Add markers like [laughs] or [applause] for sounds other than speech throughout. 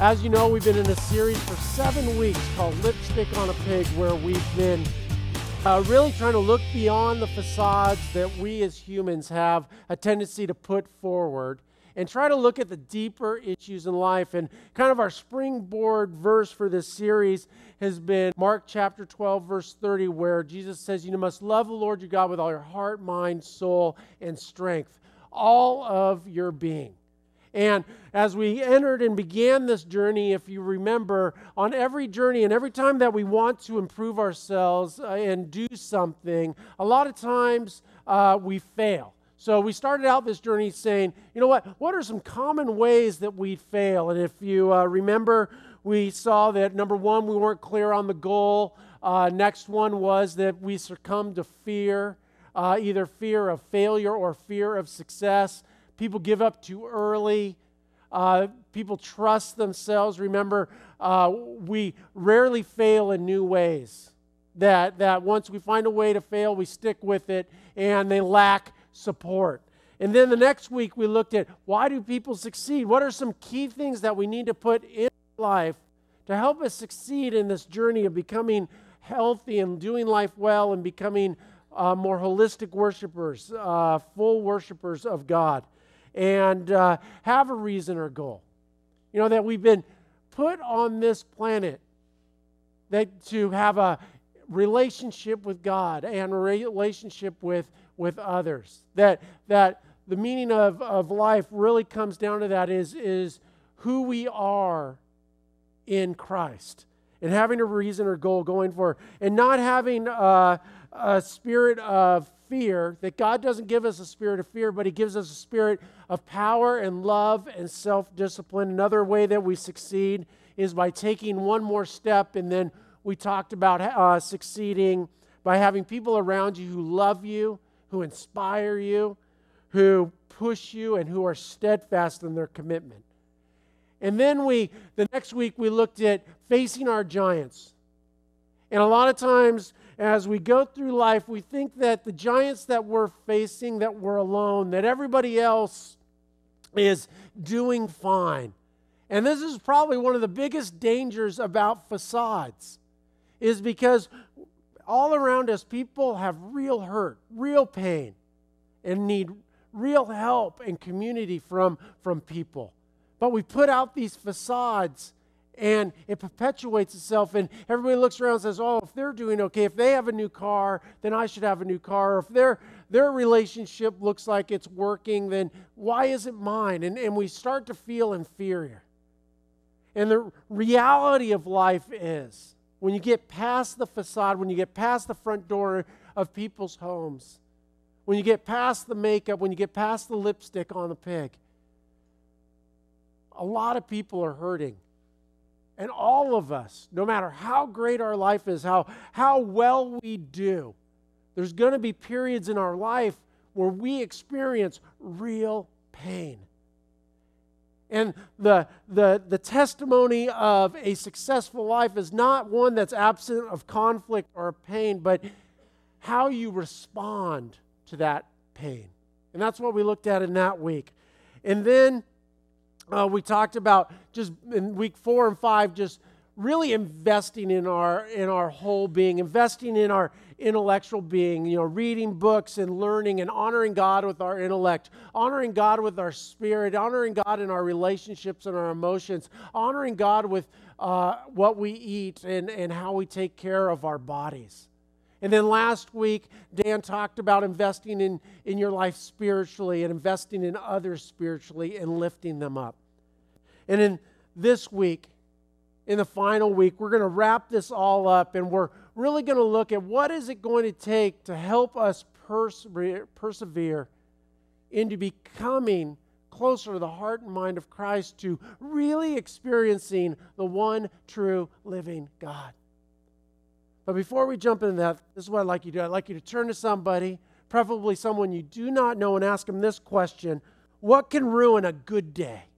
As you know, we've been in a series for seven weeks called Lipstick on a Pig, where we've been uh, really trying to look beyond the facades that we as humans have a tendency to put forward and try to look at the deeper issues in life. And kind of our springboard verse for this series has been Mark chapter 12, verse 30, where Jesus says, You must love the Lord your God with all your heart, mind, soul, and strength, all of your being. And as we entered and began this journey, if you remember, on every journey and every time that we want to improve ourselves uh, and do something, a lot of times uh, we fail. So we started out this journey saying, you know what, what are some common ways that we fail? And if you uh, remember, we saw that number one, we weren't clear on the goal. Uh, next one was that we succumbed to fear, uh, either fear of failure or fear of success. People give up too early. Uh, people trust themselves. Remember, uh, we rarely fail in new ways. That, that once we find a way to fail, we stick with it, and they lack support. And then the next week, we looked at why do people succeed? What are some key things that we need to put in life to help us succeed in this journey of becoming healthy and doing life well and becoming uh, more holistic worshipers, uh, full worshipers of God? And uh, have a reason or goal. You know, that we've been put on this planet that to have a relationship with God and a relationship with, with others. That, that the meaning of, of life really comes down to that is, is who we are in Christ and having a reason or goal going for, and not having uh, a spirit of fear, that God doesn't give us a spirit of fear, but He gives us a spirit of power and love and self discipline. Another way that we succeed is by taking one more step, and then we talked about uh, succeeding by having people around you who love you, who inspire you, who push you, and who are steadfast in their commitment. And then we, the next week, we looked at facing our giants. And a lot of times, as we go through life, we think that the giants that we're facing, that we're alone, that everybody else is doing fine. And this is probably one of the biggest dangers about facades, is because all around us, people have real hurt, real pain, and need real help and community from, from people. But we put out these facades and it perpetuates itself and everybody looks around and says oh if they're doing okay if they have a new car then i should have a new car. Or if their their relationship looks like it's working then why isn't mine? And, and we start to feel inferior. And the reality of life is when you get past the facade when you get past the front door of people's homes when you get past the makeup when you get past the lipstick on the pig a lot of people are hurting and all of us, no matter how great our life is, how, how well we do, there's going to be periods in our life where we experience real pain. And the, the, the testimony of a successful life is not one that's absent of conflict or pain, but how you respond to that pain. And that's what we looked at in that week. And then uh, we talked about just in week four and five, just really investing in our in our whole being, investing in our intellectual being, you know, reading books and learning and honoring God with our intellect, honoring God with our spirit, honoring God in our relationships and our emotions, honoring God with uh, what we eat and, and how we take care of our bodies. And then last week, Dan talked about investing in, in your life spiritually and investing in others spiritually and lifting them up. And in this week, in the final week, we're going to wrap this all up and we're really going to look at what is it going to take to help us persevere, persevere into becoming closer to the heart and mind of Christ, to really experiencing the one true living God. But before we jump into that, this is what I'd like you to do. I'd like you to turn to somebody, preferably someone you do not know, and ask them this question What can ruin a good day?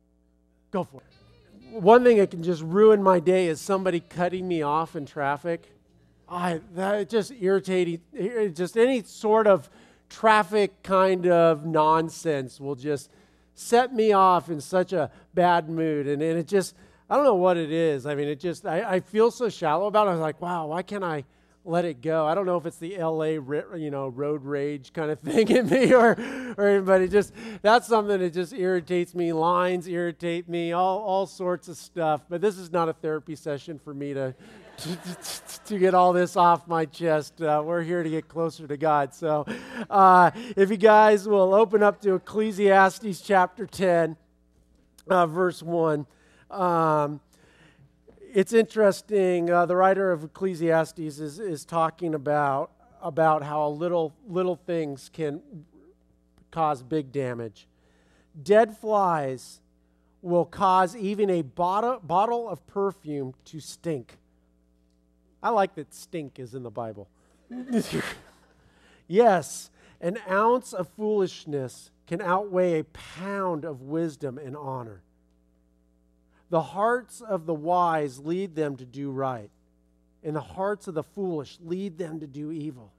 Go for it. One thing that can just ruin my day is somebody cutting me off in traffic. I that just irritating. Just any sort of traffic kind of nonsense will just set me off in such a bad mood, and, and it just I don't know what it is. I mean, it just, I, I feel so shallow about it. I was like, wow, why can't I let it go? I don't know if it's the LA, you know, road rage kind of [laughs] thing in me or, or, it just, that's something that just irritates me. Lines irritate me, all, all sorts of stuff. But this is not a therapy session for me to, to, to, get all this off my chest. Uh, we're here to get closer to God. So uh, if you guys will open up to Ecclesiastes chapter 10, uh, verse 1. Um, it's interesting. Uh, the writer of Ecclesiastes is, is talking about, about how little, little things can cause big damage. Dead flies will cause even a bottle, bottle of perfume to stink. I like that stink is in the Bible. [laughs] yes, an ounce of foolishness can outweigh a pound of wisdom and honor. The hearts of the wise lead them to do right, and the hearts of the foolish lead them to do evil.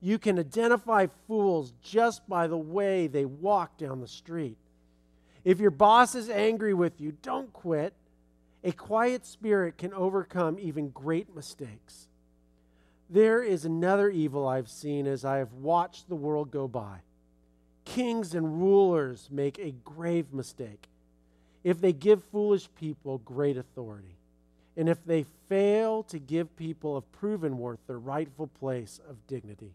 You can identify fools just by the way they walk down the street. If your boss is angry with you, don't quit. A quiet spirit can overcome even great mistakes. There is another evil I've seen as I have watched the world go by. Kings and rulers make a grave mistake if they give foolish people great authority, and if they fail to give people of proven worth their rightful place of dignity.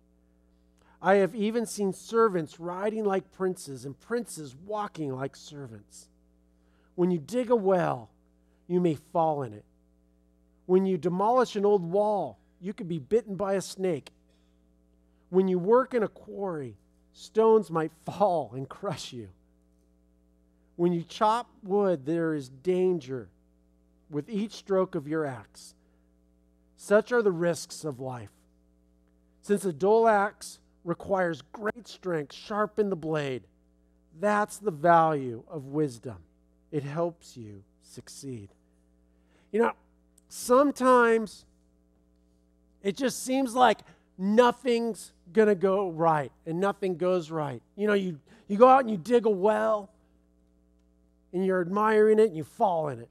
I have even seen servants riding like princes and princes walking like servants. When you dig a well, you may fall in it. When you demolish an old wall, you could be bitten by a snake. When you work in a quarry, stones might [laughs] fall and crush you. When you chop wood, there is danger with each stroke of your axe. Such are the risks of life. Since a dull axe requires great strength, sharpen the blade. That's the value of wisdom. It helps you succeed. You know, sometimes it just seems like nothing's going to go right and nothing goes right. You know, you, you go out and you dig a well and you're admiring it and you fall in it.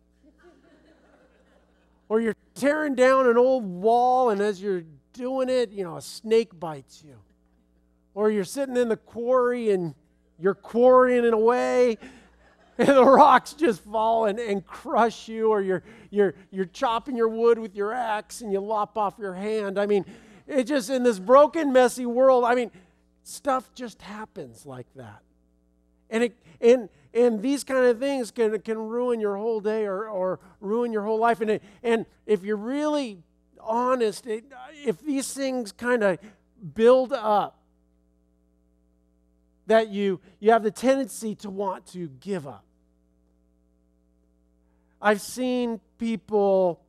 or you're tearing down an old wall and as you're doing it, you know, a snake bites you. Or you're sitting in the quarry and you're quarrying it away and the rocks just fall and, and crush you, or you're, you're, you're chopping your wood with your axe and you lop off your hand. I mean, it just, in this broken, messy world, I mean, stuff just happens like that. And, it, and, and these kind of things can, can ruin your whole day or, or ruin your whole life. And, it, and if you're really honest, it, if these things kind of build up, that you, you have the tendency to want to give up. I've seen people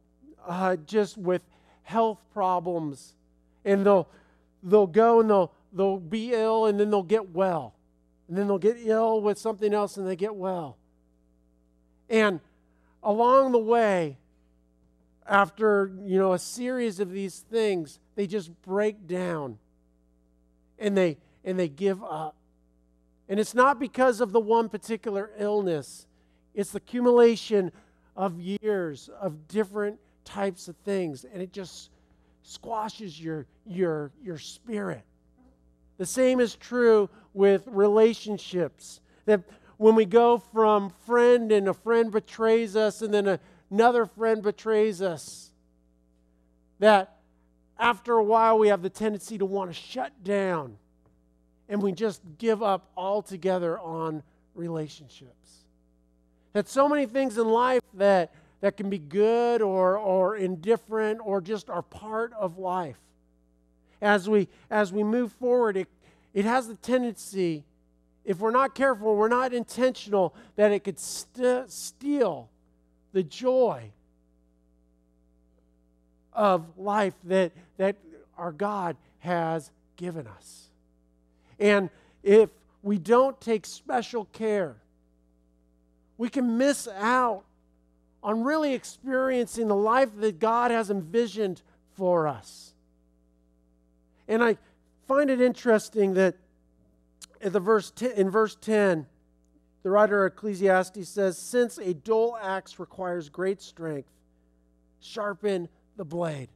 uh, just with health problems, and they'll, they'll go and they'll, they'll be ill and then they'll get well and then they'll get ill with something else and they get well. And along the way, after you know a series of these things, they just break down and they and they give up. And it's not because of the one particular illness. It's the accumulation of years of different types of things and it just squashes your your your spirit. The same is true with relationships. That when we go from friend and a friend betrays us and then another friend betrays us, that after a while we have the tendency to want to shut down and we just give up altogether on relationships. That so many things in life that, that can be good or, or indifferent or just are part of life. As we, as we move forward, it, it has the tendency, if we're not careful, we're not intentional, that it could st- steal the joy of life that, that our God has given us. And if we don't take special care, we can miss out on really experiencing the life that God has envisioned for us. And I find it interesting that in, the verse 10, in verse 10, the writer of Ecclesiastes says, Since a dull axe requires great strength, sharpen the blade.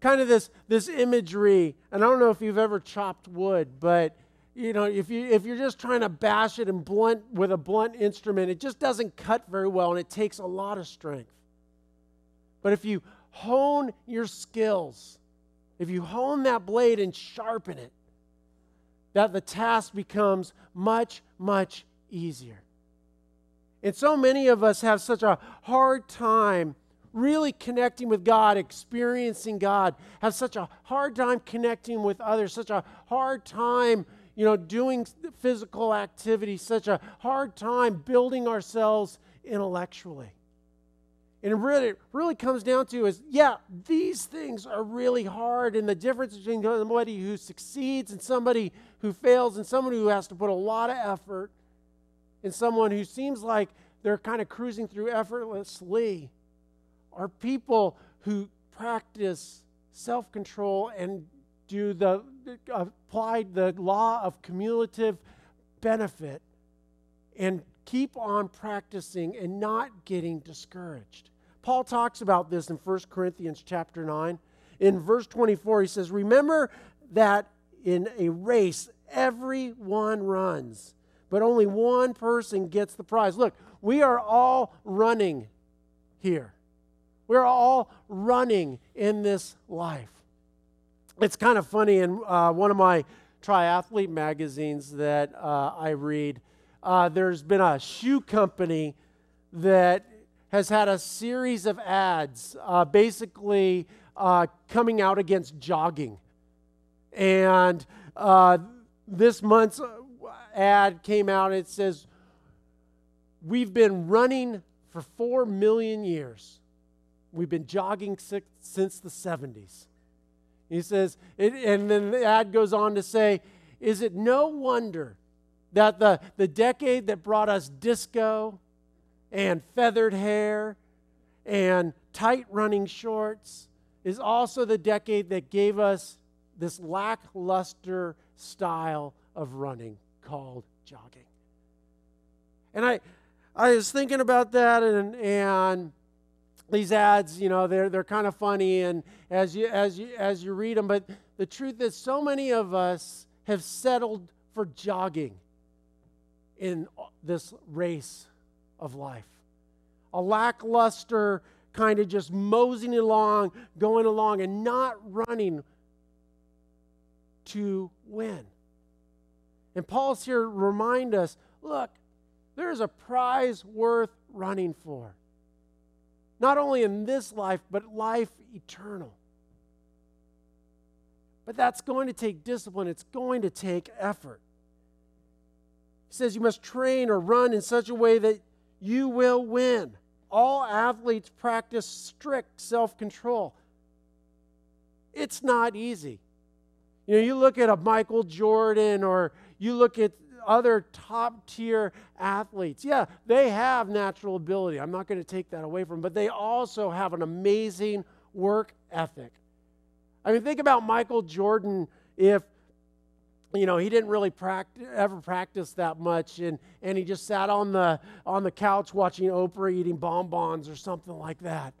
Kind of this, this imagery, and I don't know if you've ever chopped wood, but you know, if you if you're just trying to bash it and blunt with a blunt instrument, it just doesn't cut very well and it takes a lot of strength. But if you hone your skills, if you hone that blade and sharpen it, that the task becomes much, much easier. And so many of us have such a hard time really connecting with God, experiencing God, have such a hard time connecting with others, such a hard time, you know, doing physical activity, such a hard time building ourselves intellectually. And it really, really comes down to is, yeah, these things are really hard. And the difference between somebody who succeeds and somebody who fails and someone who has to put a lot of effort and someone who seems like they're kind of cruising through effortlessly are people who practice self control and do the apply the law of cumulative benefit and keep on practicing and not getting discouraged. Paul talks about this in 1 Corinthians chapter 9. In verse 24, he says, Remember that in a race, everyone runs, but only one person gets the prize. Look, we are all running here. We're all running in this life. It's kind of funny in uh, one of my triathlete magazines that uh, I read, uh, there's been a shoe company that has had a series of ads uh, basically uh, coming out against jogging. And uh, this month's ad came out it says, We've been running for four million years. We've been jogging since the 70s. He says, it, and then the ad goes on to say, Is it no wonder that the, the decade that brought us disco and feathered hair and tight running shorts is also the decade that gave us this lackluster style of running called jogging. And I, I was thinking about that, and, and these ads, you know, they're, they're kind of funny, and as you, as, you, as you read them, but the truth is, so many of us have settled for jogging in this race of life. A lackluster kind of just moseying along, going along, and not running to win. And Paul's here to remind us look, there's a prize worth running for. Not only in this life, but life eternal. But that's going to take discipline, it's going to take effort. He says you must train or run in such a way that you will win. All athletes practice strict self control. It's not easy. You know, you look at a Michael Jordan or you look at other top tier athletes. Yeah, they have natural ability. I'm not going to take that away from them, but they also have an amazing work ethic. I mean, think about Michael Jordan if you know, he didn't really practice, ever practice that much, and, and he just sat on the, on the couch watching Oprah eating bonbons or something like that.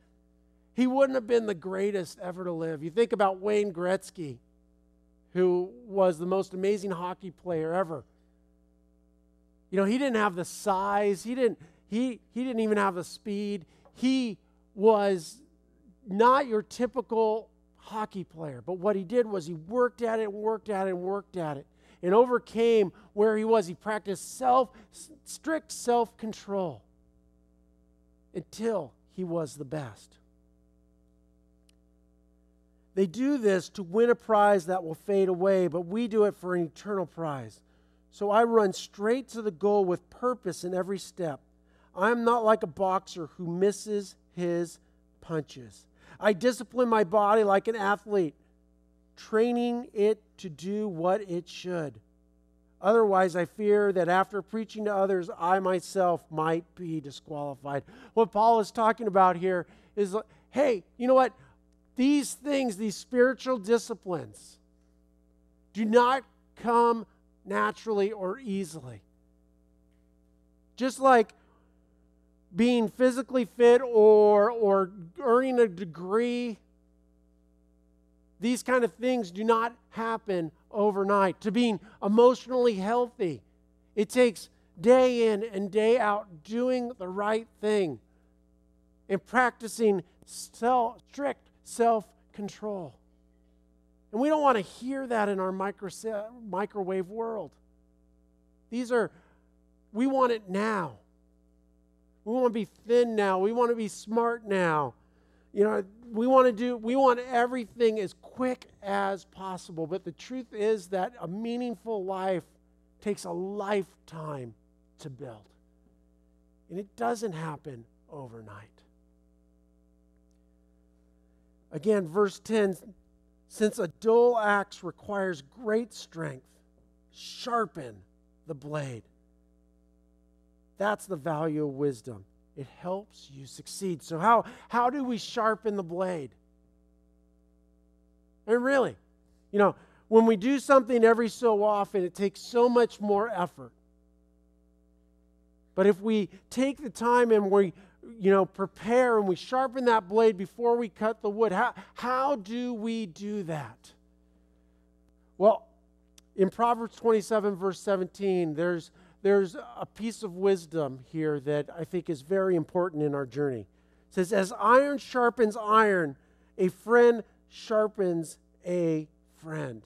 He wouldn't have been the greatest ever to live. You think about Wayne Gretzky, who was the most amazing hockey player ever. You know, he didn't have the size, he didn't, he, he didn't even have the speed. He was not your typical hockey player. But what he did was he worked at it, worked at it, worked at it, and overcame where he was. He practiced self, strict self control until he was the best. They do this to win a prize that will fade away, but we do it for an eternal prize. So I run straight to the goal with purpose in every step. I am not like a boxer who misses his punches. I discipline my body like an athlete, training it to do what it should. Otherwise, I fear that after preaching to others, I myself might be disqualified. What Paul is talking about here is hey, you know what? These things, these spiritual disciplines, do not come naturally or easily. Just like being physically fit or, or earning a degree, these kind of things do not happen overnight. To being emotionally healthy, it takes day in and day out doing the right thing and practicing self, strict self control. And we don't want to hear that in our micro, microwave world. These are, we want it now. We want to be thin now. We want to be smart now. You know, we want to do, we want everything as quick as possible. But the truth is that a meaningful life takes a lifetime to build. And it doesn't happen overnight. Again, verse 10 since a dull axe requires great strength, sharpen the blade. That's the value of wisdom. It helps you succeed. So, how, how do we sharpen the blade? And really, you know, when we do something every so often, it takes so much more effort. But if we take the time and we, you know, prepare and we sharpen that blade before we cut the wood, how, how do we do that? Well, in Proverbs 27, verse 17, there's, there's a piece of wisdom here that I think is very important in our journey. It says, As iron sharpens iron, a friend sharpens a friend.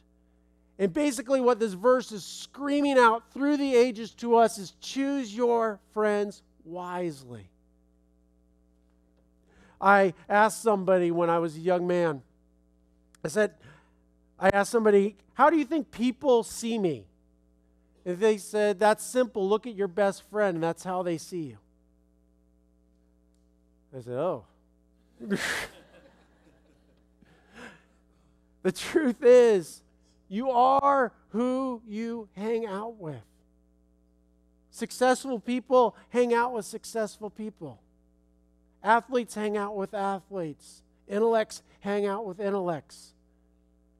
And basically, what this verse is screaming out through the ages to us is choose your friends wisely. I asked somebody when I was a young man, I said, I asked somebody, How do you think people see me? And they said, That's simple. Look at your best friend, and that's how they see you. I said, Oh. [laughs] the truth is, you are who you hang out with. Successful people hang out with successful people. Athletes hang out with athletes. Intellects hang out with intellects.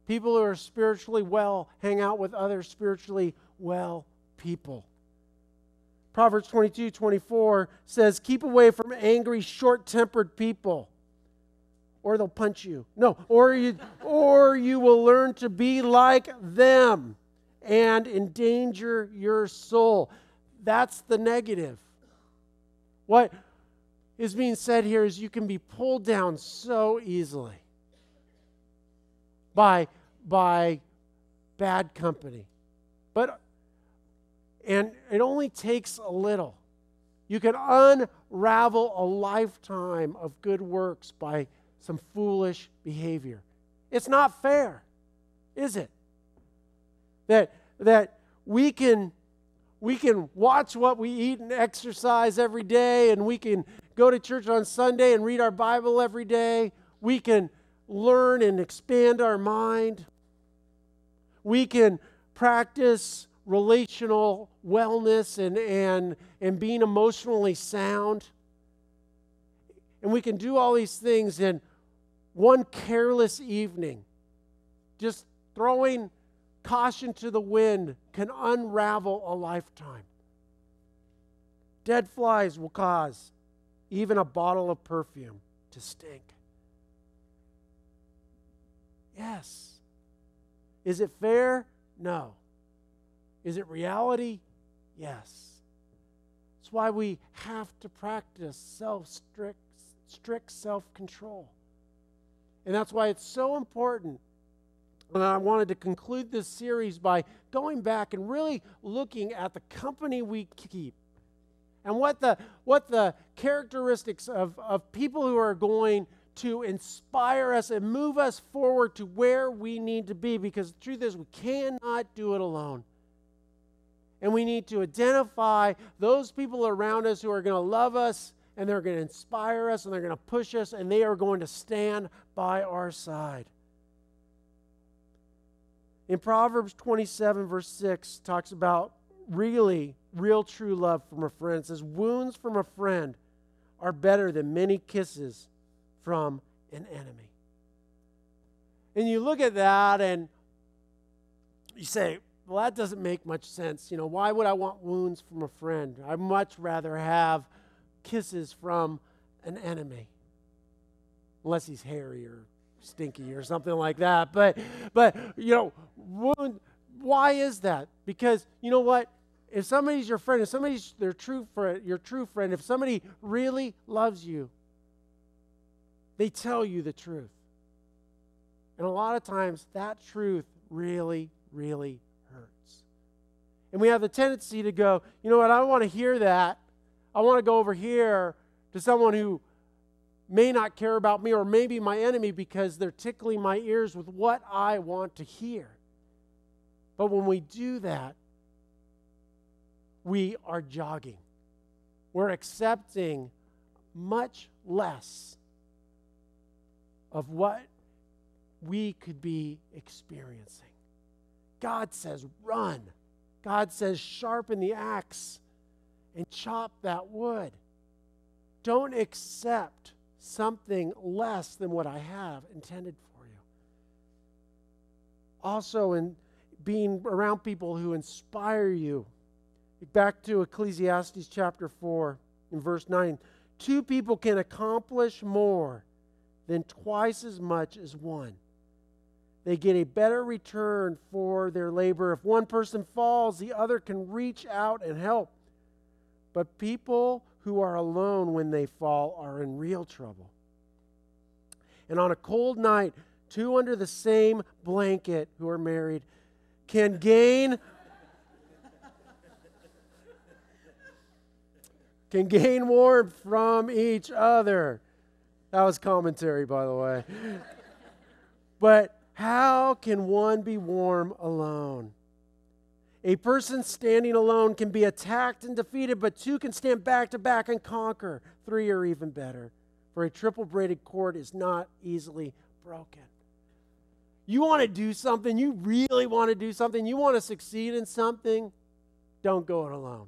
People who are spiritually well hang out with other spiritually well people. Proverbs 22 24 says, Keep away from angry, short tempered people or they'll punch you. No, or you, or you will learn to be like them and endanger your soul. That's the negative. What is being said here is you can be pulled down so easily by, by bad company. But and it only takes a little. You can unravel a lifetime of good works by some foolish behavior. It's not fair, is it? That, that we can we can watch what we eat and exercise every day, and we can go to church on Sunday and read our Bible every day. We can learn and expand our mind. We can practice relational wellness and, and, and being emotionally sound. And we can do all these things, and one careless evening, just throwing caution to the wind, can unravel a lifetime. Dead flies will cause even a bottle of perfume to stink. Yes. Is it fair? No. Is it reality? Yes. That's why we have to practice self strict, strict self control. And that's why it's so important. And I wanted to conclude this series by going back and really looking at the company we keep and what the, what the characteristics of, of people who are going to inspire us and move us forward to where we need to be because the truth is we cannot do it alone. And we need to identify those people around us who are going to love us and they're going to inspire us and they're going to push us and they are going to stand by our side. In Proverbs 27, verse 6, talks about really, real true love from a friend. It says, Wounds from a friend are better than many kisses from an enemy. And you look at that and you say, well, that doesn't make much sense. You know, why would I want wounds from a friend? I'd much rather have kisses from an enemy. Unless he's hairy or stinky or something like that. But but you know, wound why is that? Because you know what? If somebody's your friend, if somebody's their true friend, your true friend, if somebody really loves you, they tell you the truth. And a lot of times that truth really, really. And we have the tendency to go, you know what, I want to hear that. I want to go over here to someone who may not care about me or maybe my enemy because they're tickling my ears with what I want to hear. But when we do that, we are jogging. We're accepting much less of what we could be experiencing. God says, run. God says, sharpen the axe and chop that wood. Don't accept something less than what I have intended for you. Also, in being around people who inspire you, back to Ecclesiastes chapter 4 in verse 9 two people can accomplish more than twice as much as one. They get a better return for their labor. If one person falls, the other can reach out and help. But people who are alone when they fall are in real trouble. And on a cold night, two under the same blanket who are married can gain can gain warmth from each other. That was commentary, by the way. but how can one be warm alone? A person standing alone can be attacked and defeated, but two can stand back to back and conquer. Three are even better, for a triple braided cord is not easily broken. You want to do something, you really want to do something, you want to succeed in something, don't go it alone.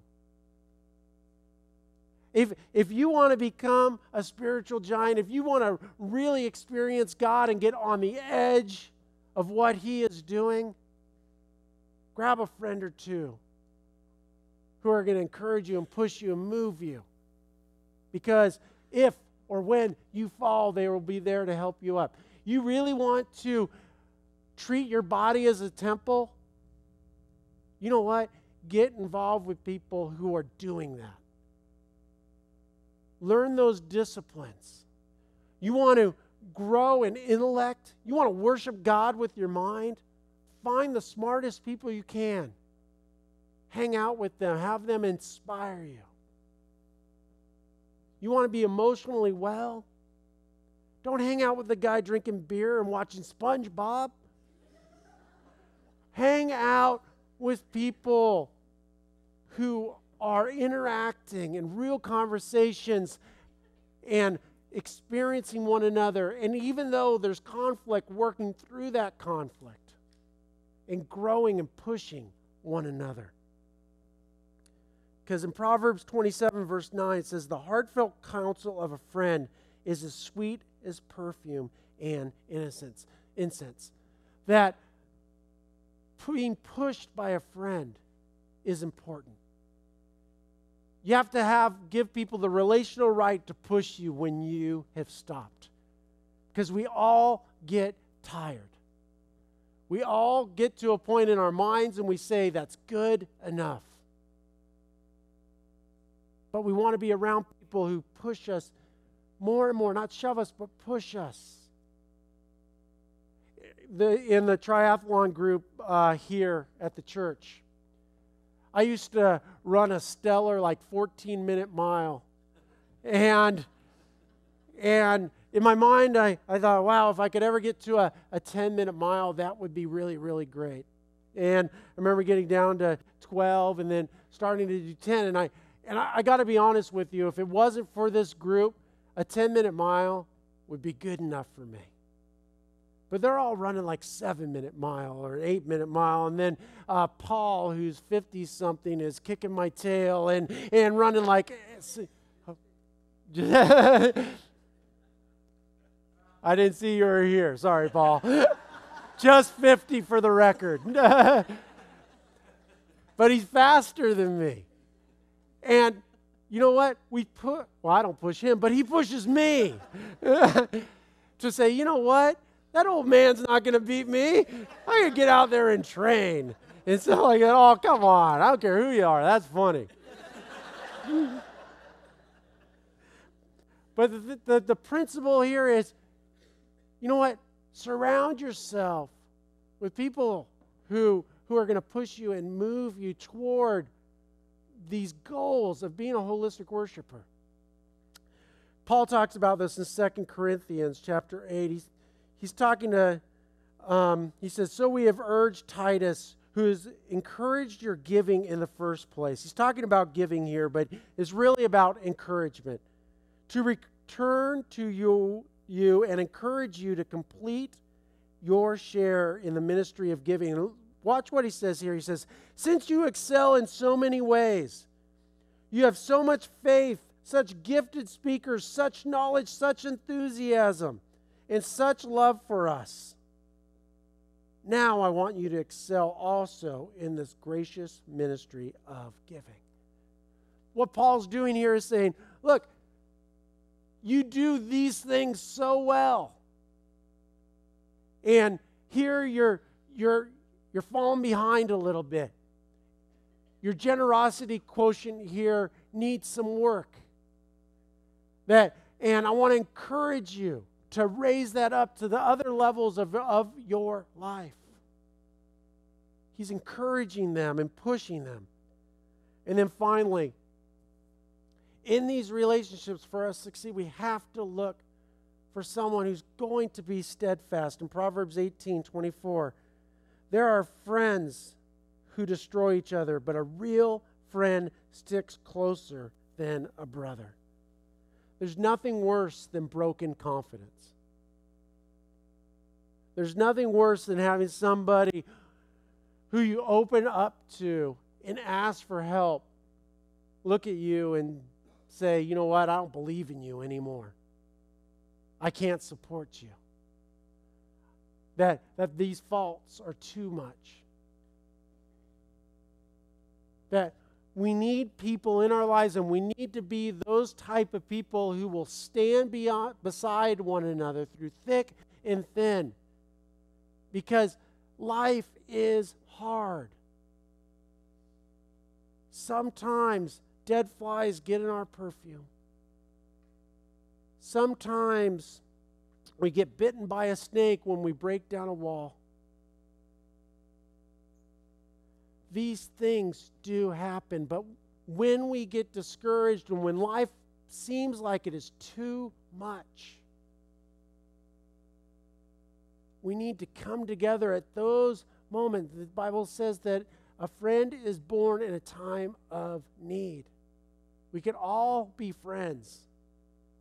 If, if you want to become a spiritual giant, if you want to really experience God and get on the edge of what He is doing, grab a friend or two who are going to encourage you and push you and move you. Because if or when you fall, they will be there to help you up. You really want to treat your body as a temple? You know what? Get involved with people who are doing that. Learn those disciplines. You want to grow in intellect, you want to worship God with your mind, find the smartest people you can. Hang out with them, have them inspire you. You want to be emotionally well? Don't hang out with the guy drinking beer and watching SpongeBob. Hang out with people who are interacting in real conversations and experiencing one another. And even though there's conflict, working through that conflict and growing and pushing one another. Because in Proverbs 27, verse 9, it says, The heartfelt counsel of a friend is as sweet as perfume and innocence, incense. That being pushed by a friend is important. You have to have give people the relational right to push you when you have stopped. Because we all get tired. We all get to a point in our minds and we say that's good enough. But we want to be around people who push us more and more, not shove us, but push us. The, in the triathlon group uh, here at the church, I used to run a stellar like 14 minute mile. And and in my mind I, I thought, wow, if I could ever get to a, a 10 minute mile, that would be really, really great. And I remember getting down to 12 and then starting to do 10. And I and I, I gotta be honest with you, if it wasn't for this group, a 10 minute mile would be good enough for me. But they're all running like seven minute mile or eight minute mile. And then uh, Paul, who's 50 something, is kicking my tail and, and running like. [laughs] I didn't see you were here. Sorry, Paul. [laughs] Just 50 for the record. [laughs] but he's faster than me. And you know what? We put, well, I don't push him, but he pushes me to say, you know what? That old man's not going to beat me. I can get out there and train. And so, like, oh, come on. I don't care who you are. That's funny. [laughs] but the, the, the principle here is you know what? Surround yourself with people who, who are going to push you and move you toward these goals of being a holistic worshiper. Paul talks about this in Second Corinthians chapter 8. He's, he's talking to, um, he says, So we have urged Titus, who has encouraged your giving in the first place. He's talking about giving here, but it's really about encouragement. To return to you, you and encourage you to complete your share in the ministry of giving. Watch what he says here. He says, Since you excel in so many ways, you have so much faith, such gifted speakers, such knowledge, such enthusiasm, and such love for us. Now I want you to excel also in this gracious ministry of giving. What Paul's doing here is saying, look, you do these things so well. And here you're, you're, you're falling behind a little bit. Your generosity quotient here needs some work. That, and I want to encourage you to raise that up to the other levels of, of your life. He's encouraging them and pushing them. And then finally, in these relationships, for us to succeed, we have to look for someone who's going to be steadfast. In Proverbs 18 24, there are friends who destroy each other, but a real friend sticks closer than a brother. There's nothing worse than broken confidence. There's nothing worse than having somebody who you open up to and ask for help look at you and say, you know what, I don't believe in you anymore. I can't support you that, that these faults are too much. That we need people in our lives and we need to be those type of people who will stand beyond, beside one another through thick and thin. Because life is hard. Sometimes dead flies get in our perfume. Sometimes we get bitten by a snake when we break down a wall. These things do happen, but when we get discouraged and when life seems like it is too much, we need to come together at those moments. The Bible says that a friend is born in a time of need. We can all be friends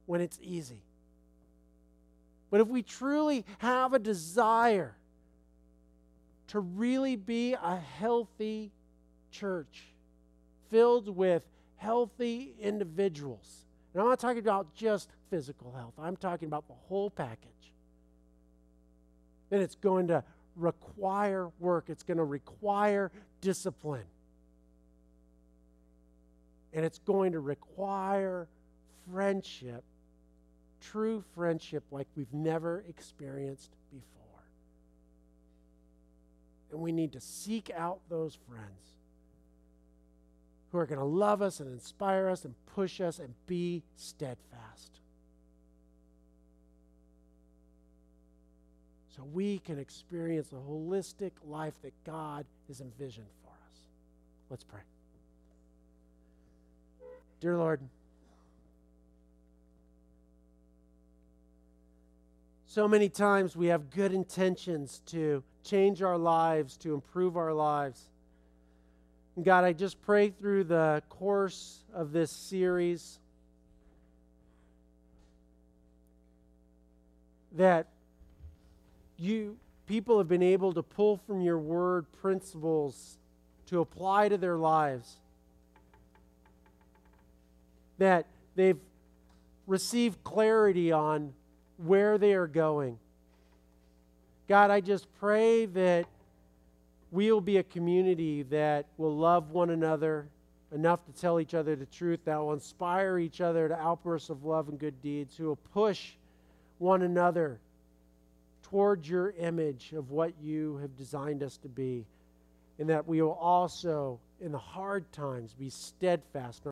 when it's easy. But if we truly have a desire to really be a healthy church filled with healthy individuals, and I'm not talking about just physical health, I'm talking about the whole package, then it's going to require work, it's going to require discipline, and it's going to require friendship true friendship like we've never experienced before. And we need to seek out those friends who are going to love us and inspire us and push us and be steadfast. So we can experience the holistic life that God has envisioned for us. Let's pray. Dear Lord, So many times we have good intentions to change our lives, to improve our lives. And God, I just pray through the course of this series that you people have been able to pull from your word principles to apply to their lives. That they've received clarity on where they are going. God, I just pray that we will be a community that will love one another enough to tell each other the truth, that will inspire each other to outbursts of love and good deeds, who will push one another towards your image of what you have designed us to be, and that we will also, in the hard times, be steadfast